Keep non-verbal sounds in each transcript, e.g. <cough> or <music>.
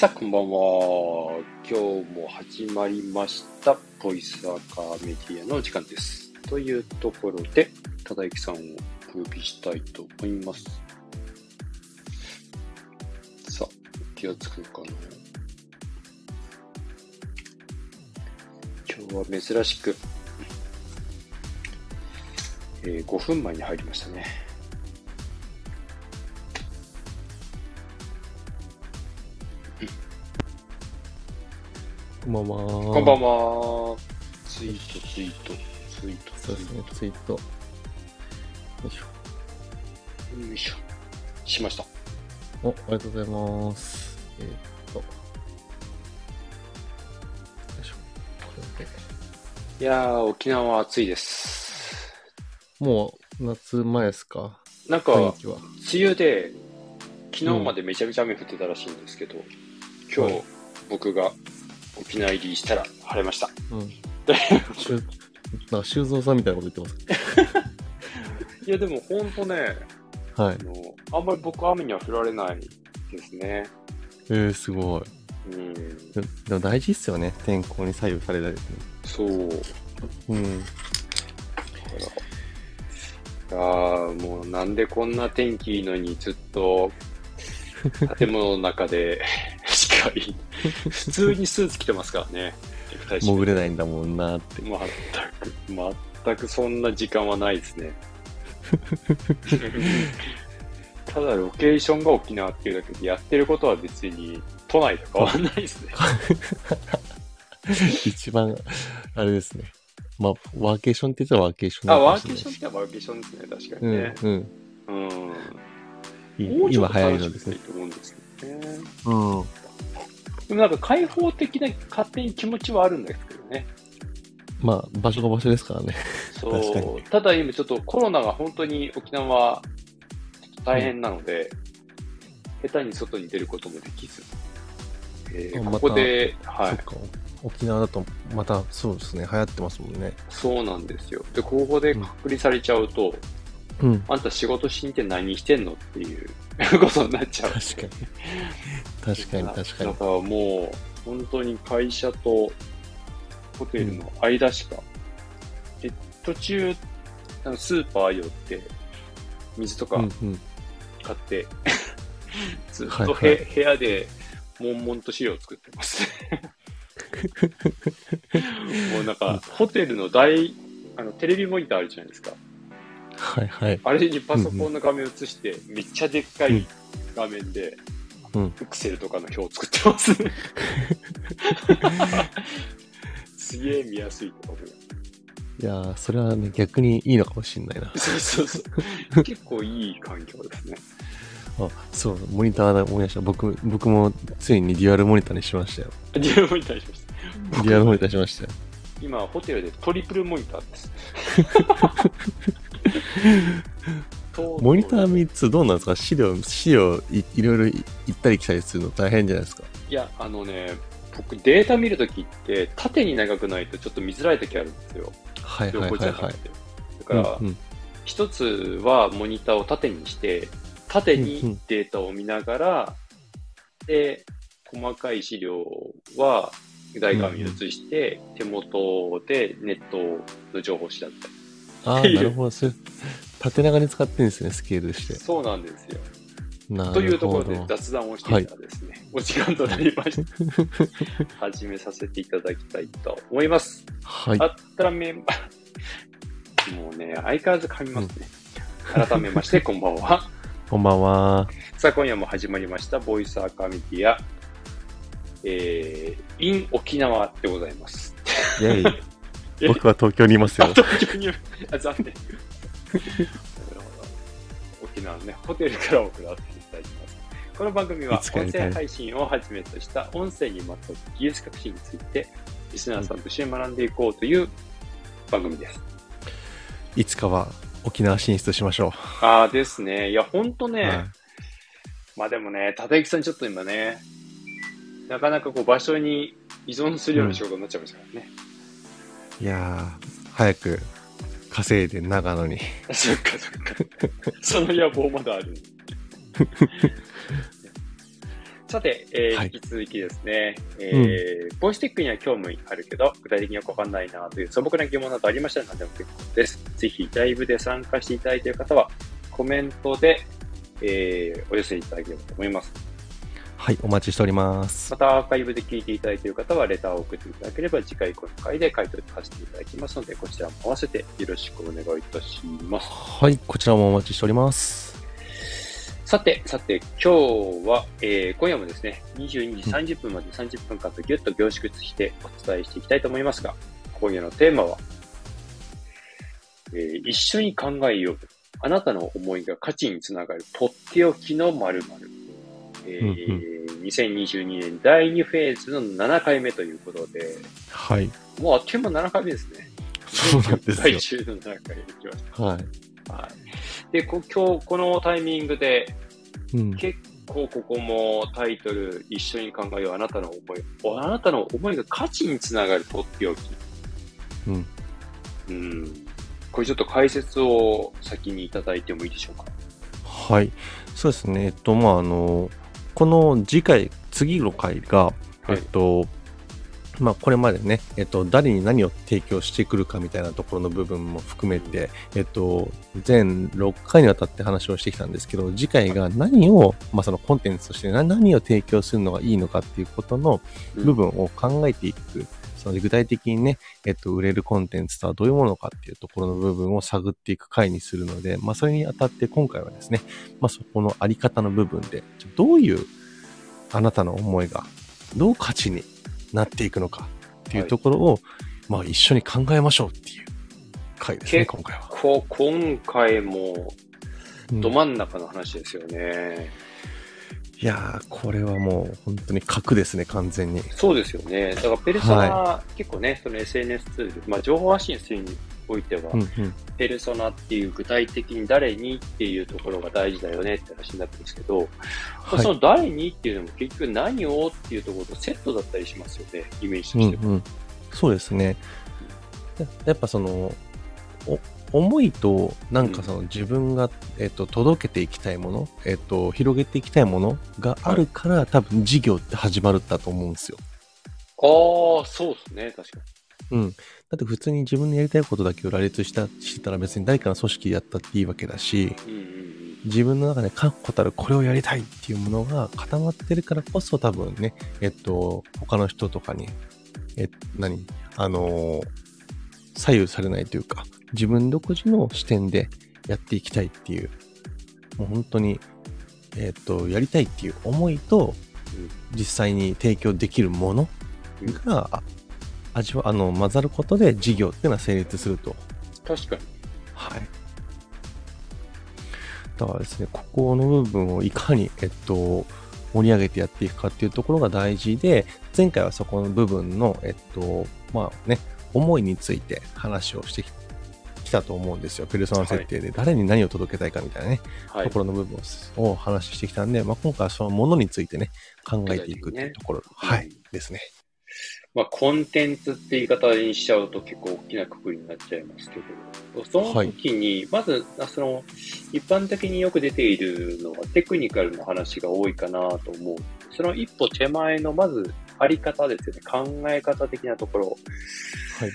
さあ、こんばんは。今日も始まりました、ボイスアカーメディアの時間です。というところで、ただゆきさんをお呼びしたいと思います。さあ、気がつくかな。今日は珍しく、えー5分前に入りましたね。んばんは。こんばんは。ツイート、ツイート、ツイート、そうですね、ツイート。よいしょ。よいしょ。しました。お、ありがとうございます。えーっと。よいしょ。これでいやー、沖縄は暑いです。もう、夏前ですか？なんか、梅。雨で、昨日までめちゃめちゃ雨降ってたらしいんですけど、今日、はい僕が沖縄入りしたら晴れました。うん。<laughs> なんか修造さんみたいなこと言ってま <laughs> いや、でもほんとね、す。はいあ。の、あんまり僕雨には降られないですね。えー、すごい。うん。ででも大事っすよね。天候に左右されたり。そう。うん。いやーもうなんでこんな天気いいのにずっと建物の中でしかい <laughs> 普通にスーツ着てますからね。<laughs> 潜れないんだもんなって。全く、全くそんな時間はないですね。<laughs> ただロケーションが沖縄っていうだけでやってることは別に都内と変わらないですね。一番、あれですね。まあ、ワーケーションって言ったらワーケーションなあ、ワーケーションってワーケーションですね、確かうん、にね。うん。うん。今流行り楽のですいい。と思うんですけどね。うん。でもなんか開放的な勝手に気持ちはあるんですけどね。まあ、場所が場所ですからね。そう。にただ今ちょっとコロナが本当に沖縄大変なので、下手に外に出ることもできず、えーあここで、はい。沖縄だと、また、そうですね、流行ってますもんね。そうなんですよ。で、ここで隔離されちゃうと、うん。あんた仕事しに行って何してんのっていうことになっちゃう。確かに。確かに、確かに。だからもう、本当に会社とホテルの間しか、で、途中、あのスーパー寄って、水とかうん、うん。買って、<laughs> ずっはいはい部屋で、悶々と資料を作ってます。<laughs> もうなんか、ホテルの大、あの、テレビモニターあるじゃないですか。はい、はい。あれにパソコンの画面を映して、めっちゃでっかいうん画面で、うんエクセルとかの表を作ってます。<laughs> すげえ見やすいとか思う。いやー、それはね、逆にいいのかもしんないな。そうそうそう。結構いい環境ですね。<laughs> あ、そう、モニターだ、思い出した。僕、僕もついにデュアルモニターにしましたよ。デュアルモニターにしました。デュアルモニターにしましたよ。今、ホテルでトリプルモニターです。<laughs> モニター3つどうなんですか？資料、資料いいろいろい行ったり来たりするの大変じゃないですか。いや、あのね、僕データ見るときって縦に長くないとちょっと見づらいときあるんですよ。はいはい横じはいはい。ゃなくて。だから、うんうん一つはモニターを縦にして、縦にデータを見ながら、で、細かい資料は大画面に移して、手元でネットの情報を調べたり。ああ、なるほど。それ、縦長に使ってるんですね、スケールして。そうなんですよ。なるほど。というところで雑談をしていたらですね、お時間となりました。<laughs> 始めさせていただきたいと思います。はい。あったらめ、<laughs> もうね、相変わらず噛みますね。改めまして、こんばんは。<laughs> こんばんは。さあ、今夜も始まりました、ボイスアーカーメディア、えー、in 沖縄でございます。イェイ。え僕は東京にいますあ、よ。東京に、あ、残念。<laughs> 沖縄のね、ホテルから送らせていただきます。この番組は音声配信をはじめとした音声にまつわる技術革新について、リスナーさんと一緒に学んでいこうという番組です。いつかは沖縄進出しましょああですね。いや、ほんとう。ね、はいまあでもね、忠之さんちょっと今ね、なかなかこう場所に依存するような仕事になっちゃいましたからね。いやー、早く稼いで長野に。そっかそっか。その野望まだある。<laughs> さて、えーはい引き続きですね、えーボイステックには興味あるけど、具体的によくわかんないなという素朴な疑問などありましたら何でも結構です。ぜひライブで参加していただいている方は、コメントで、えーお寄せいただければと思います。はい、お待ちしておりますま。たアーカイブで聞いていただいている方は、レターを送っていただければ、次回この回で回答させていただきますので、こちらも合わせてよろしくお願いいたします。はい、こちらもお待ちしております。さて、さて、今日は、えー今夜もですね、22時30分まで30分間とギュッと凝縮してお伝えしていきたいと思いますが、今夜のテーマは、えー一緒に考えよう。あなたの思いが価値につながる、とっておきの〇〇。えー2022年第2フェーズの7回目ということで、はい。もうあっという間7回目ですね。そうなんですよ最。終の7回目できましはい。た。はい。で、こ今日このタイミングで、うん。結構ここもタイトル、一緒に考えよう、あなたの思い。おあなたの思いが価値につながるとっておき。うん。うん。これちょっと解説を先にいただいてもいいでしょうか？はい。そうですね。えっと、まあ、あの、この次回、次の回が、はい。えっと、まあ、これまでね、えっと、誰に何を提供してくるかみたいなところの部分も含めて、えっと、全6回にわたって話をしてきたんですけど、次回が何を、まあ、そのコンテンツとして何何を提供するのがいいのかっていうことの部分を考えていく。その具体的にね、えっと、売れるコンテンツとはどういうものかっていうところの部分を探っていく回にするので、まあ、それにあたって今回はですね、まあ、そこのあり方の部分で、どういうあなたの思いが、どう価値になっていくのかっていうところを、まあ、一緒に考えましょうっていう回ですね、結今回は。こ今回もうんど真ん中の話ですよね。いやー、これはもう本当に核ですね、完全に。そうですよね。だからペルソナ、結構ね、その SNS ツール、まあ情報発信するにおいては、うんうん。ペルソナっていう具体的に誰にっていうところが大事だよねって話になってるんですけど、はいその誰にっていうのも結局何をっていうところとセットだったりしますよね、イメージとしては。うんうん、そうですね。ややっぱその、お思いと、なんかその自分が、えっと、届けていきたいもの、えっと、広げていきたいものがあるから、多分事業って始まるんだと思うんですよ。ああ、そうですね、確かうん。だって普通に自分のやりたいことだけを羅列した、してたら別に誰かの組織でやったっていいわけだし、に。うんうんうん。自分の中で確固たるこれをやりたいっていうものが固まってるからこそ多分ね、えっと、他の人とかに、え、何あのー左右されないというか、自分独自の視点でやっていきたいっていう、もう本当に、えっと、やりたいっていう思いと、実際に提供できるものが、あ味わ、あの、混ざることで事業っていうのは成立すると確かに。はい。だからですね、ここの部分をいかに、えっと、盛り上げてやっていくかっていうところが大事で、前回はそこの部分の、えっと、まあね、思いについて話をしてききたと思うんですよ。ペルソナ設定で誰に何を届けたいかみたいなね、はいとこ。ろの部分をお話ししてきたんで、まあ、今回はそのものについてね、考えていくっていうところ、ねはいうん、ですね。まあ、コンテンツって言い方にしちゃうと結構大きなくくりになっちゃいますけど、その時に、まず、あその、一般的によく出ているのはテクニカルの話が多いかなと思う。その一歩手前の、まず、あり方ですよね。考え方的なところ。はい。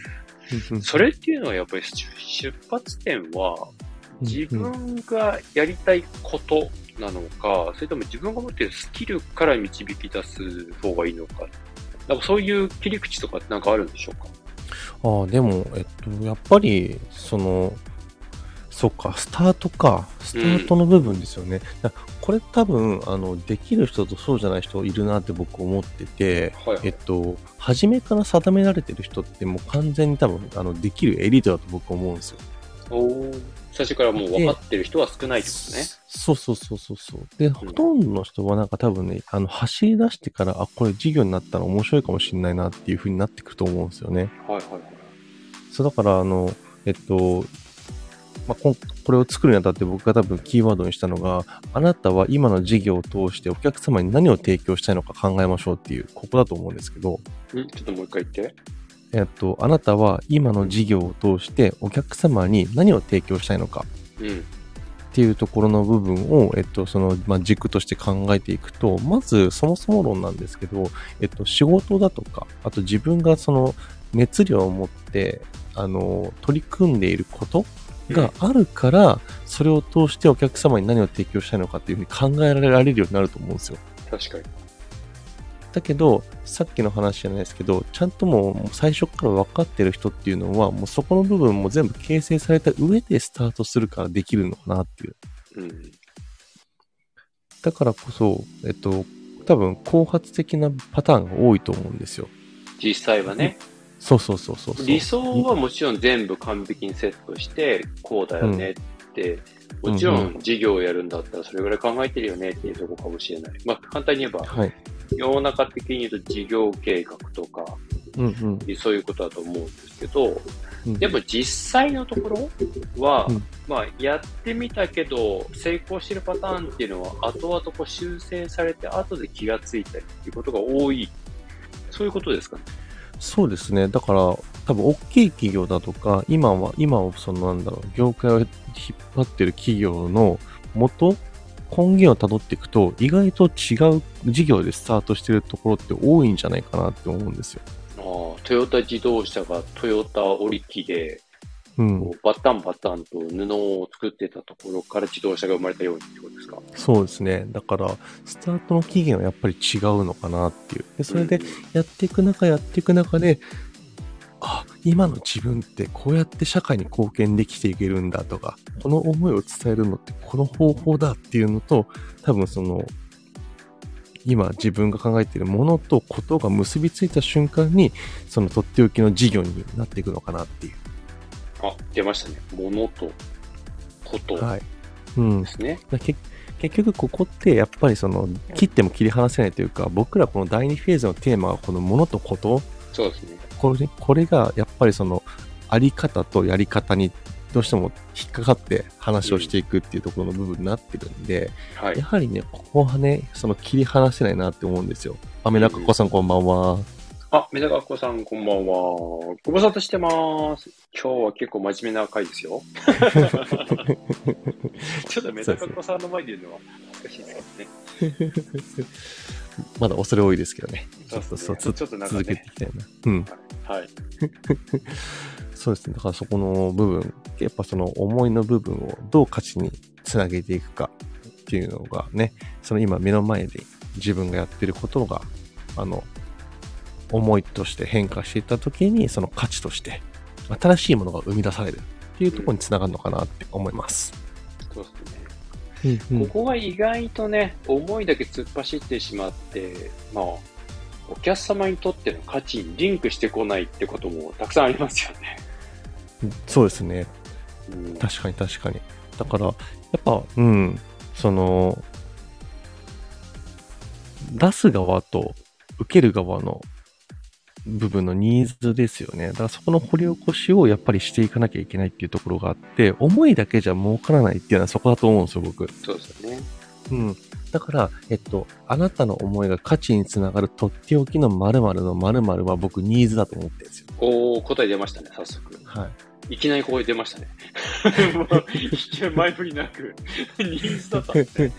それっていうのはやっぱり出出発点は、自分がやりたいことなのか、それとも自分が持っているスキルから導き出す方がいいのか。なんかそういう切り口とかってなんかあるんでしょうか？ああ、でも、えっと、やっぱり、その、そっか、スタートか。スタートの部分ですよね。だこれ多分、あの、できる人とそうじゃない人いるなって僕思ってて、はいえっと、初めから定められてる人ってもう完全に多分、あの、できるエリートだと僕思うんですよ。おー最初からもう分かってる人は少ないってことね。そうそうそうそうそう。で、ほとんどの人はなんか多分ね、あの、走り出してから、あ、これ事業になったら面白いかもしれないなっていう風になってくると思うんですよね。はいはいはい。そう、だから、あの、えっと、まあ、これを作るにあたって僕が多分キーワードにしたのが、あなたは今の事業を通してお客様に何を提供したいのか考えましょうっていう、ここだと思うんですけど、ん？ちょっともう一回言って。えっと、あなたは今の事業を通してお客様に何を提供したいのかうん。っっていうところの部分を、えっと、その、まあ、軸として考えていくと、まず、そもそも論なんですけど、えっと、仕事だとか、あと自分がその、熱量を持って、あの、取り組んでいることがあるから、それを通してお客様に何を提供したいのかっていうふうに考えられるようになると思うんですよ。確かに。だけど、さっきの話じゃないですけど、ちゃんともう最初から分かってる人っていうのは、もうそこの部分も全部形成された上でスタートするからできるのかなっていう。うん、だからこそ、えっと、多分、後発的なパターンが多いと思うんですよ。実際はね。そうそうそうそう理想はもちろん全部完璧にセットして、こうだよねって、うん、もちろん事業をやるんだったらそれぐらい考えてるよねっていうとこかもしれない。まあ、簡単に言えば、はい、世の中的に言うと事業計画とか、うんうん、そういうことだと思うんですけど、うん、でも実際のところは、うん、まあ、やってみたけど、成功してるパターンっていうのは、後々こう修正されて、後で気がついたりっていうことが多い。そういうことですかね。そうですね。だから、多分大きい企業だとか、今は、今はそのなんだろう、業界を引っ張ってる企業の元根源をたどっていくと、意外と違う事業でスタートしてるところって多いんじゃないかなって思うんですよ。ああ、トヨタ自動車がトヨタ織機で、うん、バッタンバッタンと布を作ってたところから自動車が生まれたようにってことですか？そうですね。だから、スタートの期限はやっぱり違うのかなっていう。で、それでやっていく中、やっていく中で、あ、今の自分ってこうやって社会に貢献できていけるんだとか、この思いを伝えるのってこの方法だっていうのと、多分その、今自分が考えているものとことが結びついた瞬間に、そのとっておきの事業になっていくのかなっていう。あ、出ましたね。ものとこと。はい。うん。ですね。結局ここってやっぱりその切っても切り離せないというか僕らこの第2フェーズのテーマはこのものとことそうですねこれこれがやっぱりそのあり方とやり方にどうしても引っかかって話をしていくっていうところの部分になってるんで、うんはい、やはりね、ここはね、その切り離せないなって思うんですよ。あ、メダカコさんこんばんは。あ、メダカコさんこんばんは。ご無沙汰してます。今日は結構真面目な回ですよ。<laughs> ちょっとメダカコさんの前で言うのは恥ずかしいですけどね。<laughs> まだ恐れ多いですけどね。ちょっとそう、ちょっと続けていきたいな。うん。はい。<laughs> そうですね。だからそこの部分、やっぱその思いの部分をどう価値につなげていくかっていうのがね、その今目の前で自分がやってることが、あの、思いとして変化していった時に、その価値として新しいものが生み出されるっていうところにつながるのかなって思います。そうですね。うんうん、ここが意外とね、思いだけ突っ走ってしまって、まあ、お客様にとっての価値にリンクしてこないってこともたくさんありますよね。そうですね。うん、確かに確かに。だから、やっぱ、うん、その、出す側と受ける側の部分のニーズですよね。だからそこの掘り起こしをやっぱりしていかなきゃいけないっていうところがあって、思いだけじゃ儲からないっていうのはそこだと思うんですよ、僕。そうですよね。うん。だから、えっと、あなたの思いが価値につながるとっておきの〇〇の〇〇は僕ニーズだと思ってるんですよ。おー、答え出ましたね、早速。はい。いきなりここで出ましたね。<laughs> 前振りなく、ニーズだったんですね。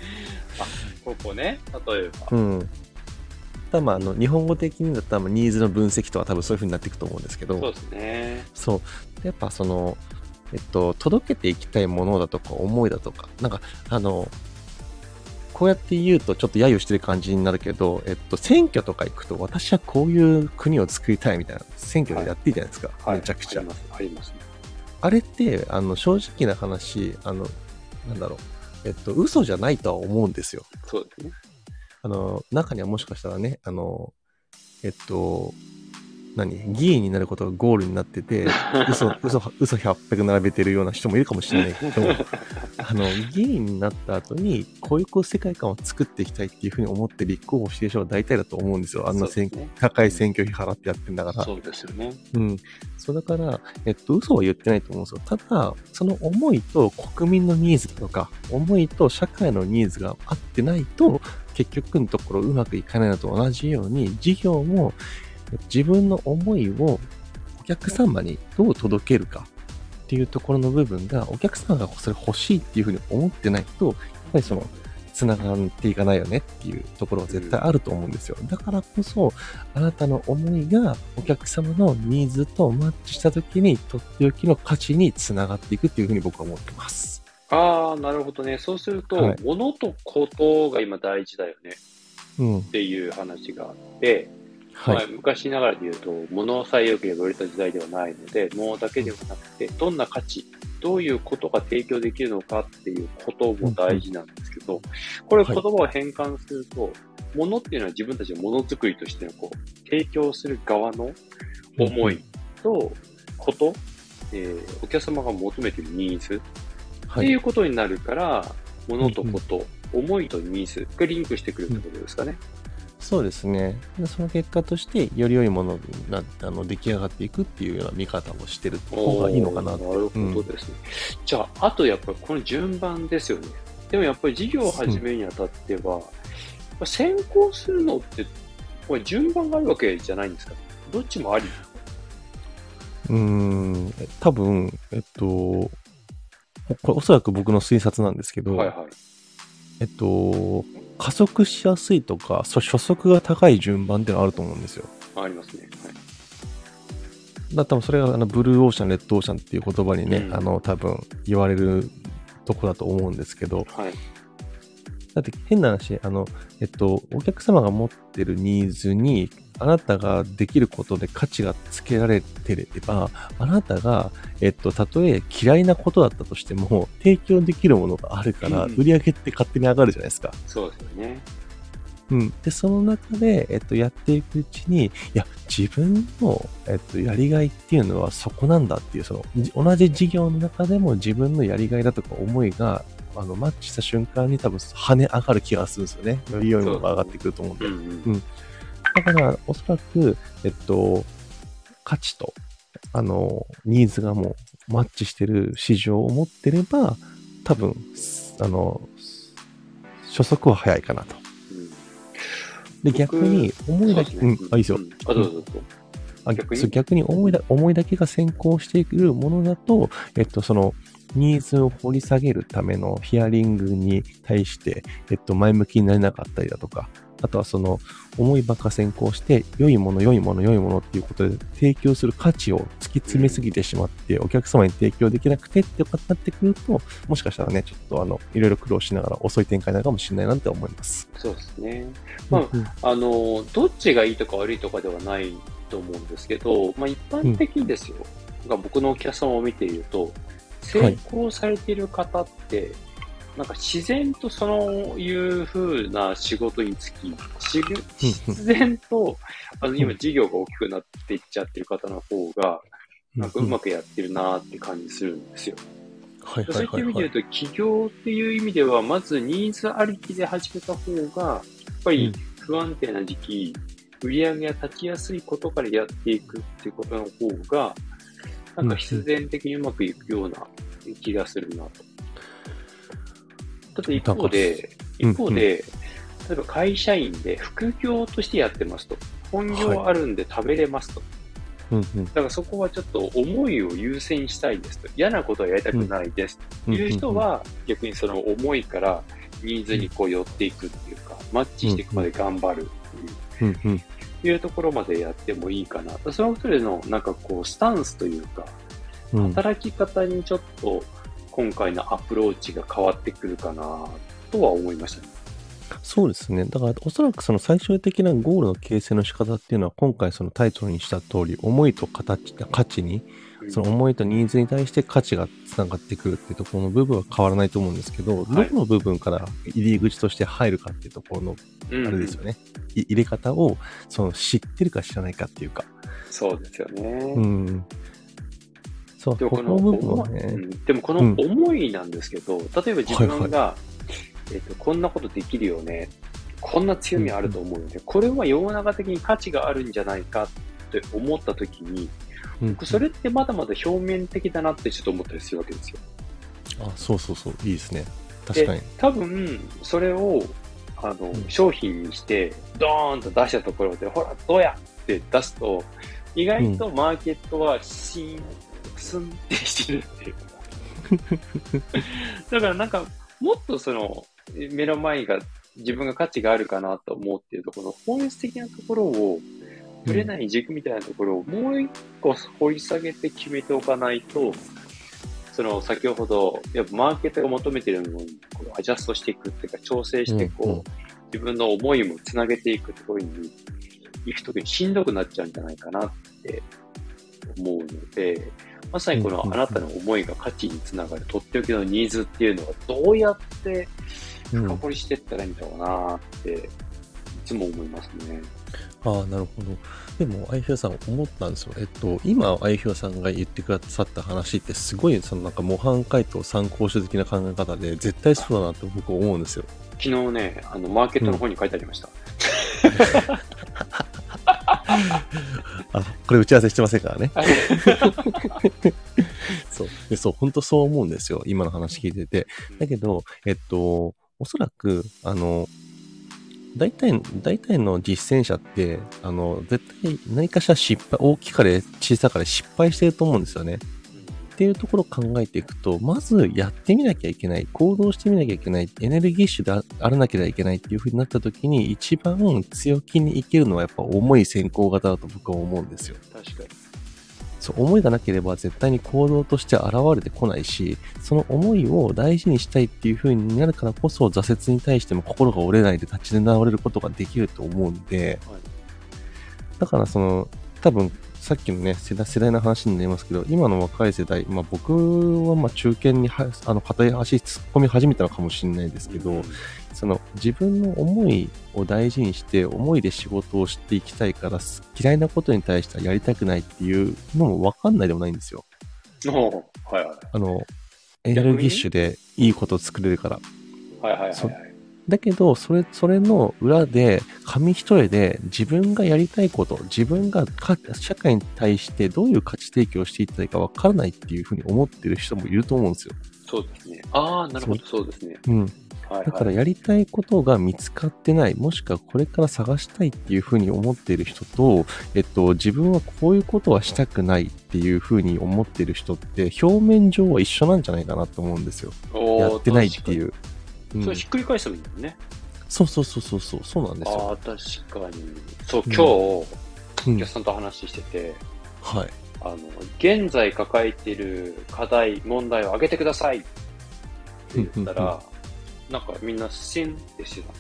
あ、ここね、例えば。うん。多分あの日本語的にだったらニーズの分析とは多分そういう風になっていくと思うんですけど、そうですね。そう。やっぱその、えっと、届けていきたいものだとか思いだとか、なんか、あの、こうやって言うとちょっと揶揄してる感じになるけど、えっと、選挙とか行くと、私はこういう国を作りたいみたいな、選挙でやっていいじゃないですか。はい、めちゃくちゃ。あります、ありますね。あれって、あの、正直な話、あの、なんだろう、えっと、嘘じゃないとは思うんですよ。そうですね。あの、中にはもしかしたらね、あの、えっと、何？議員になることがゴールになってて、<laughs> 嘘、嘘、嘘100並べてるような人もいるかもしれないけど、<laughs> あの、議員になった後に、こういう世界観を作っていきたいっていうふうに思って立候補してる人は大体だと思うんですよ。あんな選、ね、高い選挙費払ってやってんだから。そうですよね。うん。そうだから、えっと、嘘は言ってないと思うんですよ。ただ、その思いと国民のニーズとか、思いと社会のニーズが合ってないと、結局のところうまくいかないのと同じように、事業も自分の思いをお客様にどう届けるかっていうところの部分が、お客様がそれ欲しいっていうふうに思ってないと、やっぱりその、繋がっていかないよねっていうところは絶対あると思うんですよ。だからこそ、あなたの思いがお客様のニーズとマッチした時に、とっておきの価値につながっていくっていうふうに僕は思ってます。ああ、なるほどね。そうすると、はい、物とことが今大事だよね。うん。っていう話があって、はい、まあ、昔ながらで言うと、物さえ良ければ売れた時代ではないので、物だけではなくて、どんな価値、どういうことが提供できるのかっていうことも大事なんですけど、これ言葉を変換すると、はい、物っていうのは自分たちのものづくりとしてのこう、提供する側の思いと、こと、えー、お客様が求めているニーズ、っていうことになるから、物とこと、思いとニーズがリンクしてくるってことですかね。そうですね。その結果として、より良いものがあの出来上がっていくっていうような見方をしてる方がいいのかななるほどですね。うん、じゃあ、あとやっぱりこの順番ですよね。でもやっぱり事業を始めるにあたっては、うん、先行するのって、これ順番があるわけじゃないんですか？どっちもあり？うーん、多分、えっと、これおそらく僕の推察なんですけど、はいはい、えっと、加速しやすいとか、初速が高い順番っていうのはあると思うんですよ。ありますね。はい。だ多分それがあのブルーオーシャン、レッドオーシャンっていう言葉にね、うん、あの多分言われるとこだと思うんですけど、はい。だって変な話、あの、えっと、お客様が持ってるニーズにあなたができることで価値がつけられてれば、あなたが、えっと、たとえ嫌いなことだったとしても、提供できるものがあるから、売り上げって勝手に上がるじゃないですか。そうですよね。うん。で、その中で、えっと、やっていくうちに、いや、自分の、えっと、やりがいっていうのはそこなんだっていう、その、同じ事業の中でも自分のやりがいだとか思いが、あの、マッチした瞬間に多分跳ね上がる気がするんですよね。より良いものが上がってくると思うんで。うん、うんうんだから、おそらく、えっと、価値と、あの、ニーズがもうマッチしてる市場を持ってれば、多分、あの、初速は早いかなと。で、逆に、思いだけ、うん、あ、いいですよ。あ、どうぞどうぞ。あ逆に？逆に思いだ思いだけが先行してくるものだと、えっと、その、ニーズを掘り下げるためのヒアリングに対して、えっと、前向きになれなかったりだとか、あとはその思いばっか先行して、良いもの、良いもの、良いものっていうことで提供する価値を突き詰めすぎてしまって、お客様に提供できなくてってなってくると、もしかしたらね、ちょっとあの、いろいろ苦労しながら遅い展開なのかもしれないなって思います。そうですね。まあ、うん、あの、どっちがいいとか悪いとかではないと思うんですけど、まあ一般的にですよ、うん、が僕のお客様を見ていると、成功されている方って、なんか自然とそういう風な仕事につき、自然と、あの今事業が大きくなっていっちゃってる方の方が、なんかうまくやってるなって感じするんですよ。はいはいはい、そういった意味で言うと、起業っていう意味では、まずニーズありきで始めた方が、やっぱり不安定な時期、売り上げが立ちやすいことからやっていくっていうことの方が、なんか必然的にうまくいくような気がするなと。ただ一方で、一方で、例えば会社員で副業としてやってますと。本業あるんで食べれますと。はい、だからそこはちょっと思いを優先したいですと。嫌なことはやりたくないですという人は、逆にその思いからニーズにこう寄っていくっていうか、マッチしていくまで頑張るっていう、いうところまでやってもいいかな。その人のなんかこう、スタンスというか、働き方にちょっと今回のアプローチが変わってくるかなとは思いましたね。そうですね。だから、おそらくその最終的なゴールの形成の仕方っていうのは、今回そのタイトルにした通り、思いと形、価値に、その思いとニーズに対して価値がつながってくるっていうところの部分は変わらないと思うんですけど、どこの部分から入り口として入るかっていうところの、あれですよね。うん、入れ方を、その知ってるか知らないかっていうか。そうですよね。うん。そう、でもこの思い、ねうん、でもこの思いなんですけど、うん、例えば自分が、はいはい、えっ、ー、と、こんなことできるよね。こんな強みあると思うので、うん、これは世の中的に価値があるんじゃないかって思ったときに、僕、それってまだまだ表面的だなってちょっと思ったりするわけですよ。あ、そうそうそう、いいですね。確かに。多分、それを、あの、商品にして、ドーンと出したところで、ほら、どうやって出すと、意外とマーケットはシーンスンってしてるっていうか。だからなんか、もっとその、目の前が自分が価値があるかなと思っているところ、本質的なところを、ぶれない軸みたいなところをもう一個掘り下げて決めておかないと、その先ほど、やっぱマーケットが求めているのにアジャストしていくっていうか、調整してこう、うんうん自分の思いもつなげていくところに行くときにしんどくなっちゃうんじゃないかなって思うので、まさにこのうんうんあなたの思いが価値につながるとっておきのニーズっていうのはどうやってうん深掘りしていったらいいんだろうなって、いつも思いますね。ああ、なるほど。でも、あいひょさん思ったんですよ。えっと、今、あいひょさんが言ってくださった話って、すごい、そのなんか模範解答参考書的な考え方で、絶対そうだなって僕思うんですよ。昨日ね、あの、マーケットの方に書いてありました。<laughs> あ、これ打ち合わせしてませんからね。<laughs> そう。で、そう、本当そう思うんですよ。今の話聞いてて。だけど、えっと、おそらく、あの、大体、大体の実践者って、あの、絶対何かしら失敗、大きかれ小さかれ失敗してると思うんですよね。っていうところを考えていくと、まずやってみなきゃいけない、行動してみなきゃいけない、エネルギッシュでああらなければいけないっていう風になった時に、一番強気にいけるのはやっぱ重い先行型だと僕は思うんですよ。確かに。そう、思いがなければ絶対に行動として現れてこないし、その思いを大事にしたいっていう風になるからこそ、挫折に対しても心が折れないで立ち直れることができると思うんで、はいだからその、多分、さっきのね、世代世代の話になりますけど、今の若い世代、まあ僕はまあ中堅には、あの、片足突っ込み始めたのかもしれないですけど、その自分の思いを大事にして、思いで仕事をしていきたいから、す嫌いなことに対してはやりたくないっていうのも分かんないでもないんですよ。はいはい。あの、エネルギッシュでいいことを作れるから。はいはいはいそはい。だけど、それ、それの裏で、紙一重で自分がやりたいこと、自分がか社会に対してどういう価値提供をしていったらいいか分からないっていうふうに思ってる人もいると思うんですよ。そうですね。ああ、なるほど、そうですね。うん。だからやりたいことが見つかってない、もしくはこれから探したいっていうふうに思っている人と、えっと、自分はこういうことはしたくないっていうふうに思っている人って、表面上は一緒なんじゃないかなと思うんですよ。やってないってい。う。それひっくり返せばいいんだよね。そうそうそうそうそう、そうなんですよ。ああ、確かに。そう、うん今日、うんお客さんと話してて、はい。あの、現在抱えている課題、問題を挙げてくださいって言ったら、なんかみんなスンってしてた。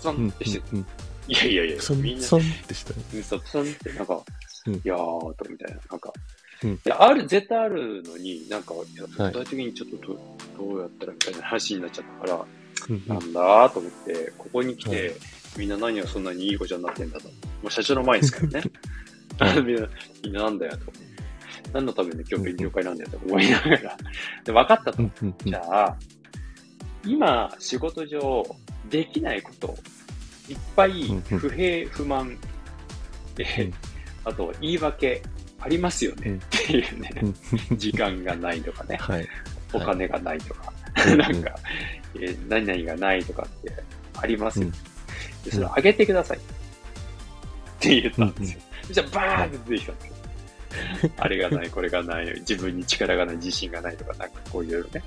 スうんンってしてた。うんいやいやいやそ、みんな、んそんってしたね。そンってなんか、うんいやーと、みたいな、なんか、うんある、絶対あるのに、なんか、具体的にちょっとど,、どうやったらみたいな話になっちゃったから、うんうなんんだと思って、ここに来て、はいみんな何がそんなにいい子ちゃんになってんだと。もう社長の前ですからね。は <laughs> い <laughs> みんな、みんななんだよと。何のために今日勉強会なんだよと思いながら。で、分かったと。じゃあ、今、仕事上、できないこと、いっぱい不平不満あと言い訳ありますよね、うんっていうね、うん <laughs> 時間がないとかね、はい。お金がないとか、うんなんか、えー何々がないとかってありますよ、うんでそれを上げてくださいって言ったんですよ。じゃあ、バーンって出てきたんですよ。あれがない、これがない、自分に力がない、自信がないとか、なんかこういろいろね。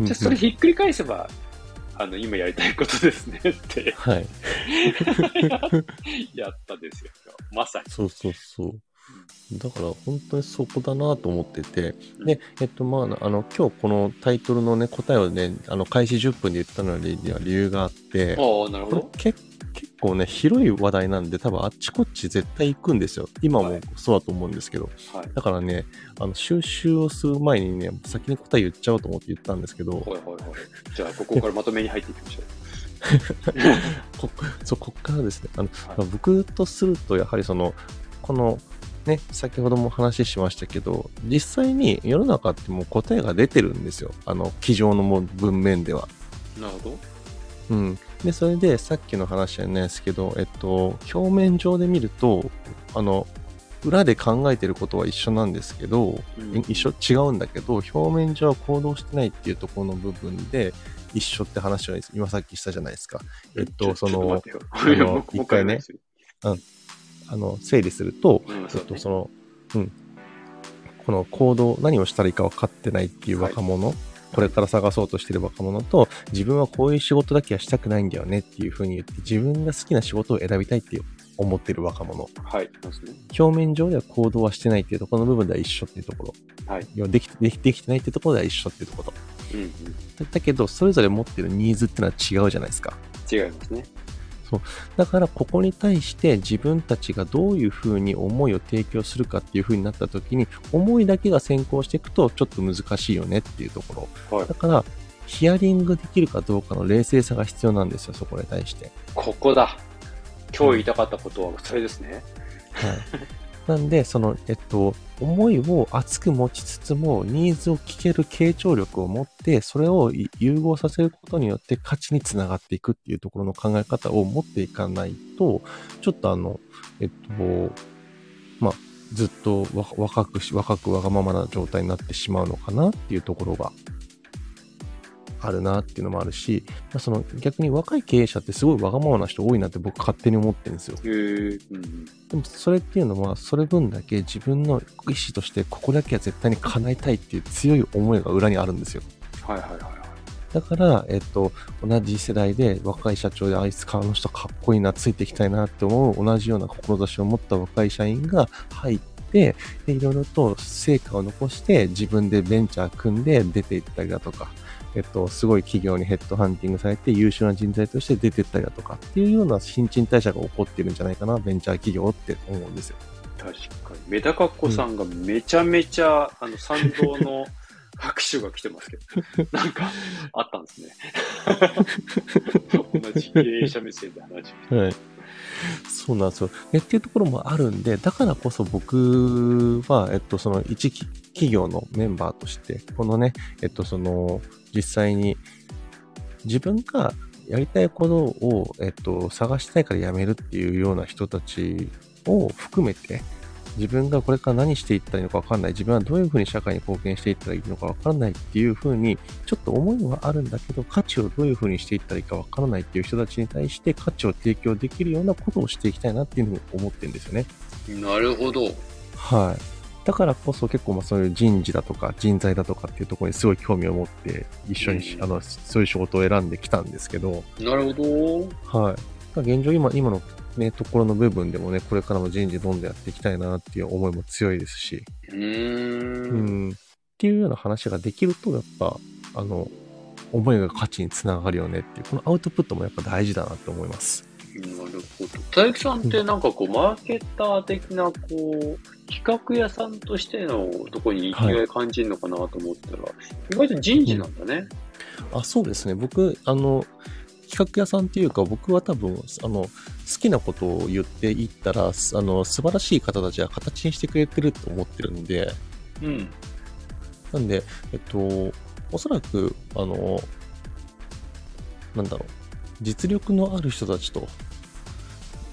じゃあ、それひっくり返せば、あの、今やりたいことですねってはい。<laughs> やったんですよ。まさに。そうそうそう。だから本当にそこだなと思ってて、で、えっとまあ、あの、今日このタイトルのね、答えをね、あの、開始10分で言ったのには理由があって、ああ、なるほこれど。け結構ね、広い話題なんで、多分あっちこっち絶対行くんですよ。今もはいそうだと思うんですけど。はい。だからね、あの、収集をする前にね、先に答え言っちゃおうと思って言ったんですけど、はいはいはい。じゃあ、ここからまとめに入っていきましょう。<laughs> こそう、こっからですね。あの、はいまあ僕とすると、やはりその、この、ね、先ほども話しましたけど、実際に世の中ってもう答えが出てるんですよ。あの、机上のも文面では。なるほど。うん。で、それでさっきの話じゃないですけど、えっと、表面上で見ると、あの、裏で考えてることは一緒なんですけど、うん一緒違うんだけど、表面上は行動してないっていうところの部分で、一緒って話は今さっきしたじゃないですか。えっと、その、<laughs> 一回ね一回あの、整理すると、うんえっと、その、うん。この行動、何をしたらいいか分かってないっていう若者、これから探そうとしてる若者と、自分はこういう仕事だけはしたくないんだよねっていうふうに言って、自分が好きな仕事を選びたいっていう思ってる若者。はい。表面上では行動はしてないっていうところの部分では一緒っていうところ。はい。要はできできできてないっていうところでは一緒っていうところ。うんうん。だけど、それぞれ持ってるニーズっていうのは違うじゃないですか。違いますね。そう。だから、ここに対して自分たちがどういうふうに思いを提供するかっていうふうになった時に、思いだけが先行していくとちょっと難しいよねっていうところ。はい、だから、ヒアリングできるかどうかの冷静さが必要なんですよ、そこに対して。ここだ。今日言いたかったことはそれですね。はい。<laughs> なんで、その、えっと、思いを熱く持ちつつも、ニーズを聞ける傾聴力を持って、それを融合させることによって価値につながっていくっていうところの考え方を持っていかないと、ちょっとあの、えっと、まあ、ずっと若くし、若くわがままな状態になってしまうのかなっていうところがあるなっていうのもあるし、その逆に若い経営者ってすごいわがままな人多いなって僕勝手に思ってるんですよ。へうん、でもそれっていうのは、それ分だけ自分の意思としてここだけは絶対に叶えたいっていう強い思いが裏にあるんですよ。はいはいはい。だから、えっと、同じ世代で若い社長であいつかあの人かっこいいな、ついていきたいなって思う同じような志を持った若い社員が入って、で、いろいろと成果を残して自分でベンチャー組んで出ていったりだとか、えっと、すごい企業にヘッドハンティングされて優秀な人材として出てったりだとかっていうような新陳代謝が起こってるんじゃないかな、ベンチャー企業って思うんですよ。確かに。メダカっ子さんがめちゃめちゃ、うん、あの、賛同の拍手が来てますけど、<laughs> なんか、あったんですね。<laughs> 同じ経営者目線で話をはい。そうなんですよ。えっていうところもあるんで、だからこそ僕は、えっと、その一企業のメンバーとして、このね、えっと、その、実際に自分がやりたいことを、えっと、探したいからやめるっていうような人たちを含めて、自分がこれから何していったらいいのか分かんない、自分はどういうふうに社会に貢献していったらいいのか分からないっていうふうに、ちょっと思いはあるんだけど、価値をどういうふうにしていったらいいか分からないっていう人たちに対して価値を提供できるようなことをしていきたいなっていうふうに思ってるんですよね。なるほど。はい。だからこそ結構まあそういう人事だとか人材だとかっていうところにすごい興味を持って一緒に、うん、あのそういう仕事を選んできたんですけど。なるほど。はい。現状今、今のね、ところの部分でもね、これからも人事どんどんやっていきたいなっていう思いも強いですし。うん。うん。っていうような話ができると、やっぱ、あの、思いが価値につながるよねっていう、このアウトプットもやっぱ大事だなと思います。なるほど。大木さんってなんかこう、マーケター的な、こう、企画屋さんとしてのとこに生きがい感じるのかなと思ったら、はい、意外と人事なんだね。うん、あ、そうですね。僕、あの、企画屋さんっていうか、僕は多分、あの、好きなことを言っていったら、あの、素晴らしい方たちは形にしてくれてると思ってるんで、うん。なんで、えっと、おそらく、あの、なんだろう、実力のある人たちと、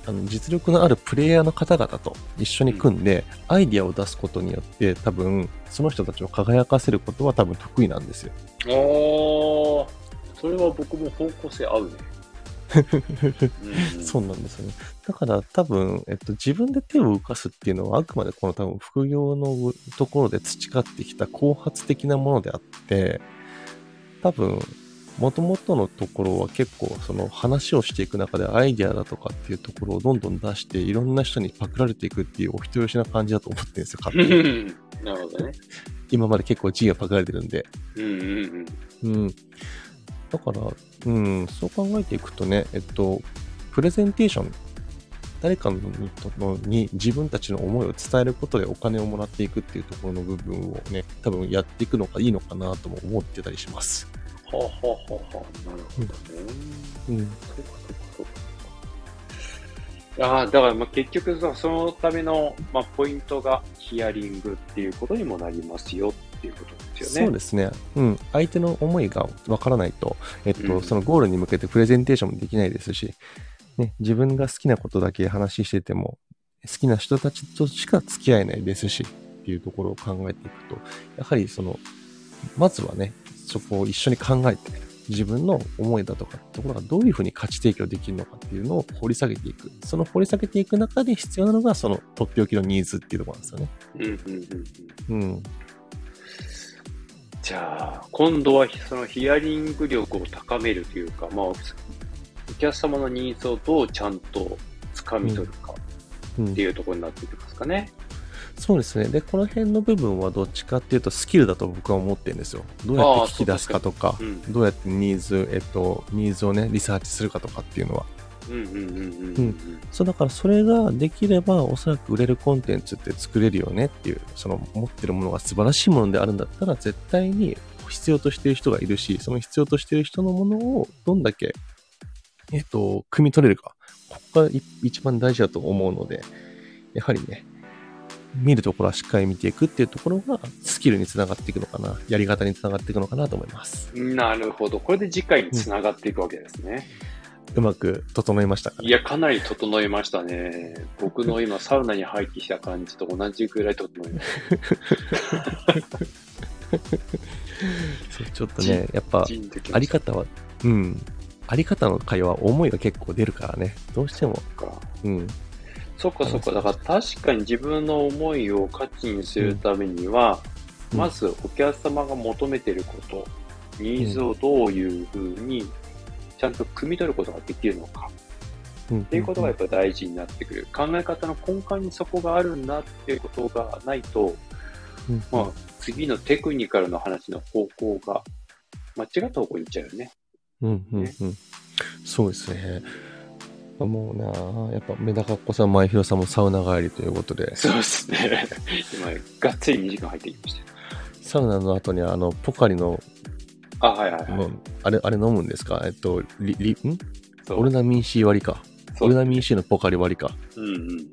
あの実力のあるプレイヤーの方々と一緒に組んで、アイディアを出すことによって、多分、その人たちを輝かせることは多分得意なんですよ。ああ。それは僕も方向性合うね。<laughs> うん、そうなんですよね。だから多分、えっと、自分で手を動かすっていうのはあくまでこの多分副業のところで培ってきた後発的なものであって、多分、もともとのところは結構その話をしていく中でアイデアだとかっていうところをどんどん出していろんな人にパクられていくっていうお人よしな感じだと思ってるんですよ、勝手に。なるほどね。今まで結構事業パクられてるんで。うんうんうん。うん。だから、うん、そう考えていくとね、えっと、プレゼンテーション、誰かのに自分たちの思いを伝えることでお金をもらっていくっていうところの部分をね、多分やっていくのがいいのかなとも思ってたりします。はあ、はあははあ、なるほどね。うん。うん、そうかそうかそうか。ああ、だからまあ結局さ、そのための、まあ、ポイントがヒアリングっていうことにもなりますよっていうことですよね。そうですね。うん。相手の思いがわからないと、えっと、うん、そのゴールに向けてプレゼンテーションもできないですし、ね、自分が好きなことだけ話してても、好きな人たちとしか付き合えないですし、っていうところを考えていくと、やはりその、まずはね、そこを一緒に考えて、自分の思いだとかってところがどういうふうに価値提供できるのかっていうのを掘り下げていく。その掘り下げていく中で必要なのが、そのとっておきのニーズっていうところなんですよね。うんうんうんうん。うん。じゃあ、今度はそのヒアリング力を高めるというか、まあ、お客様のニーズをどうちゃんと掴み取るかうんっていうところになってきますかね。そうですね。で、この辺の部分はどっちかっていうとスキルだと僕は思ってるんですよ。どうやって聞き出すかとか、うん。どうやってニーズ、えっと、ニーズをね、リサーチするかとかっていうのは。うんうんうんうんううんん。そう、だからそれができれば、おそらく売れるコンテンツって作れるよねっていう、その持ってるものが素晴らしいものであるんだったら、絶対に必要としている人がいるし、その必要としている人のものをどんだけ、えっと、汲み取れるか。ここがい一番大事だと思うので、やはりね、見るところはしっかり見ていくっていうところがスキルにつながっていくのかな、やり方につながっていくのかなと思います。なるほど。これで次回につながっていくわけですね。うまく整いましたかね？いや、かなり整いましたね。僕の今、サウナに入ってきた感じと同じくらい整いまし <laughs> そうちょっとね、やっぱあり方は、うん。あり方の会話、思いが結構出るからね。どうしても。か。うん。そっかそっか。だから確かに自分の思いを価値にするためには、うんまずお客様が求めていること、ニーズをどういうふうにちゃんと汲み取ることができるのかうん。っっていうことがやっぱり大事になってくる。考え方の根幹にそこがあるんだっていうことがないと、うん、まあ、次のテクニカルの話の方向が間違った方向に行っちゃうよね。うん、うん、うん。そうですね。もうなあやっぱメダカっ子さん、前広さんもサウナ帰りということで、そうですね。今、がっつり2時間入ってきました。サウナの後にあの、ポカリの、あ、はいはいはい。のあれ、あれ飲むんですか？えっと、リ、リ、ん？そうオルナミン C 割りか。そうオルナミン C のポカリ割りか。うんうん。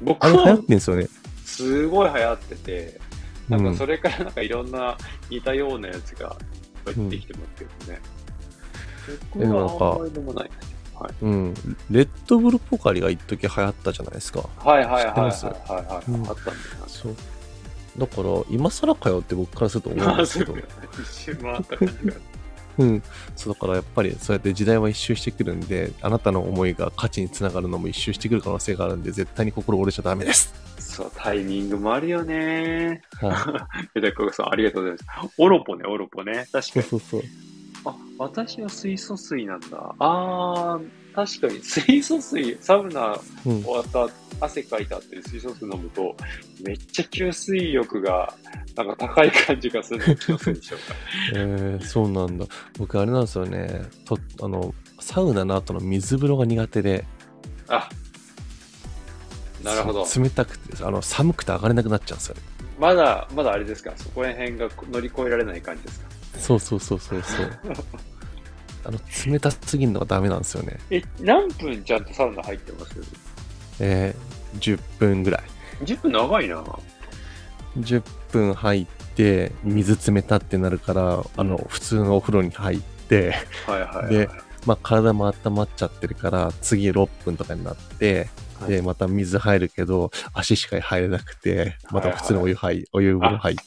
僕あれ流行っもてんですよね。すごい流行ってて、なんうんかそれからなんかいろんな似たようなやつが出てきてますけどね。僕でもなんかはあんまりでもない。はい。うん。レッドブルポカリが一時流行ったじゃないですか。はいはいはいはいはいはい、うんあったんだよそう。だから、今更かよって僕からすると思うんな。ですけどそうか。。一瞬回った感じが。<laughs> うん。そう、だからやっぱりそうやって時代は一周してくるんで、あなたの思いが価値につながるのも一周してくる可能性があるんで、絶対に心折れちゃダメです。そう、タイミングもあるよね。は <laughs> ペダコさん、ありがとうございます。オロポね、オロポね。確い。そうかに。そうそう。あ、私は水素水なんだ。あー、確かに水素水、サウナうん。終わった汗かいた後に水素水飲むと、めっちゃ吸水力が、なんか高い感じがするの気のせいでしょうか。<laughs> えー、そうなんだ。僕、あれなんですよね。と、あの、サウナの後の水風呂が苦手で、あ、なるほど。冷たくて、あの、寒くて上がれなくなっちゃうんですよね。まだ、まだあれですか？そこら辺が乗り越えられない感じですか？そうそうそうそうそう。あの、冷たすぎるのがダメなんですよね。え、何分ちゃんとサウナ入ってます？えー、10分ぐらい。?10 分長いな。10分入って、水冷たってなるから、あの、普通のお風呂に入って、はいはい、はい。でまあ、体も温まっちゃってるから、次6分とかになって、はいで、また水入るけど、足しか入れなくて、また普通のお湯入、お湯風呂入って、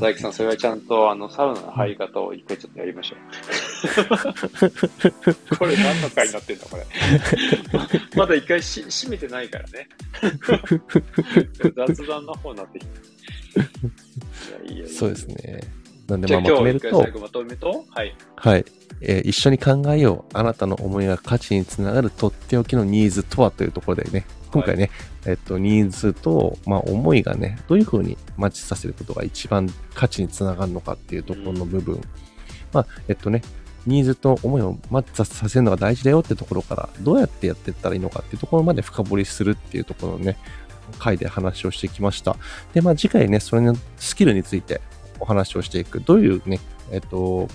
大木さん、それはちゃんと、あの、サウナの入り方を一回ちょっとやりましょう。<laughs> これ何の回になってんだ、これ。<laughs> まだ一回し閉めてないからね。雑談の方になってきて。いやいやいやそうですね。なんで、まあ、まとめると最、後まとめと、はい。はい。えー一緒に考えよう。あなたの思いが価値につながるとっておきのニーズとはというところでね、今回ね、えっと、ニーズと、まあ、思いがね、どういうふうにマッチさせることが一番価値につながるのかっていうところの部分。まあ、えっとね、ニーズと思いをマッチさせるのが大事だよってところから、どうやってやっていったらいいのかっていうところまで深掘りするっていうところのね、回で話をしてきました。で、まあ、次回ね、それのスキルについてお話をしていく。どういうね、えっと、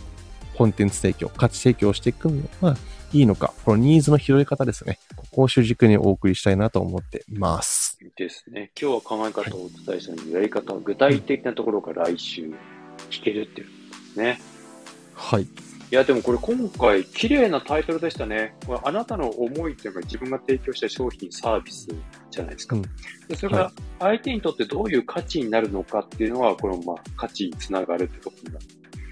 コンテンツ提供、価値提供をしていくのがいいのか、このニーズの拾い方ですね。を主軸にお送りしたいなと思っています。ですね。今日は考え方をお伝えしたので、やり方は具体的なところから来週聞けるっていうことですね。はい。いや、でもこれ今回、綺麗なタイトルでしたね。これあなたの思いっていうのが自分が提供した商品、サービスじゃないですか。うんでそれが相手にとってどういう価値になるのかっていうのは、この、まあ、価値につながるってところになる。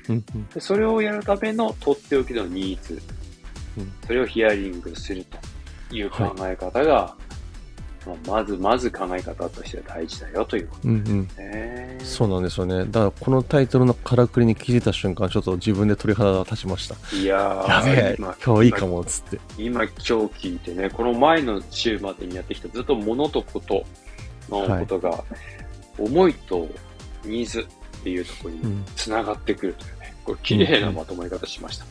うんうんでそれをやるためのとっておきのニーズ、うんそれをヒアリングするという考え方が、まあまずまず考え方としては大事だよということうんうん。ですね。そうなんですよね。だからこのタイトルのからくりに気づいた瞬間、ちょっと自分で鳥肌が立ちました。いややべえー、今、今日いいかも、つって。今今日聞いてね、この前の週までにやってきたずっと物とことのことが、思いとニーズっていうところにうん。つながってくるというね、これ綺麗なまとまり方しました。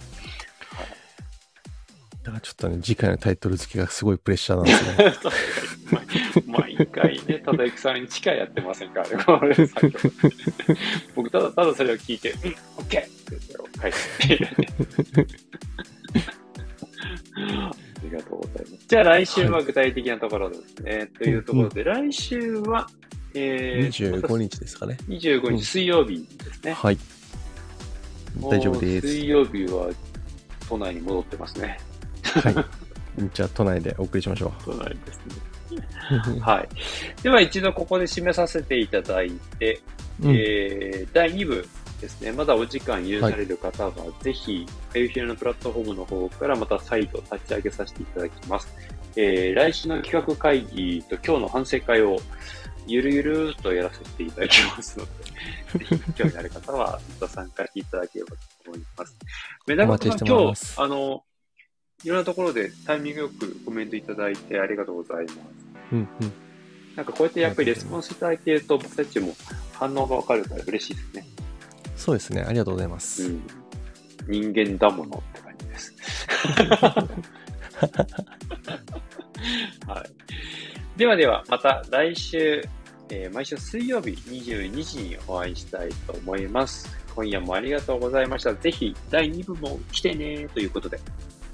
だからちょっとね、次回のタイトル付けがすごいプレッシャーなんですね。<laughs> 毎毎回ね、ただゆきさんに近いやってませんからね、これ作業僕ただただそれを聞いて、うん、オッケーってそれを書いてありがとうございます。じゃあ来週は具体的なところですね。というところで、来週は、えー、25日ですかね。25うん日水曜日ですね。はい。大丈夫です。水曜日は都内に戻ってますね。はい。じゃあ、都内でお送りしましょ都内ですね。う。はい。では一度ここで締めさせていただいて、うんえー第2部ですね、まだお時間許される方は、ぜひ、かゆひらのプラットフォームの方からまた再度立ち上げさせていただきます。えー来週の企画会議と今日の反省会をゆるゆるっとやらせていただきますので、<laughs> ぜひ興味ある方は、また参加していただければと思います。<laughs> メダカさん、今日、あの、いろんなところでタイミングよくコメントいただいてありがとうございます。うんうん。なんかこうやってやっぱりレスポンスいただいてると僕たちも反応がわかるから嬉しいですね。そうですね。ありがとうございまうす。ん。人間だものって感じです。<laughs> はい。ではでは、また来週、えー毎週水曜日22時にお会いしたいと思います。今夜もありがとうございました。ぜひ第2部も来てねということで、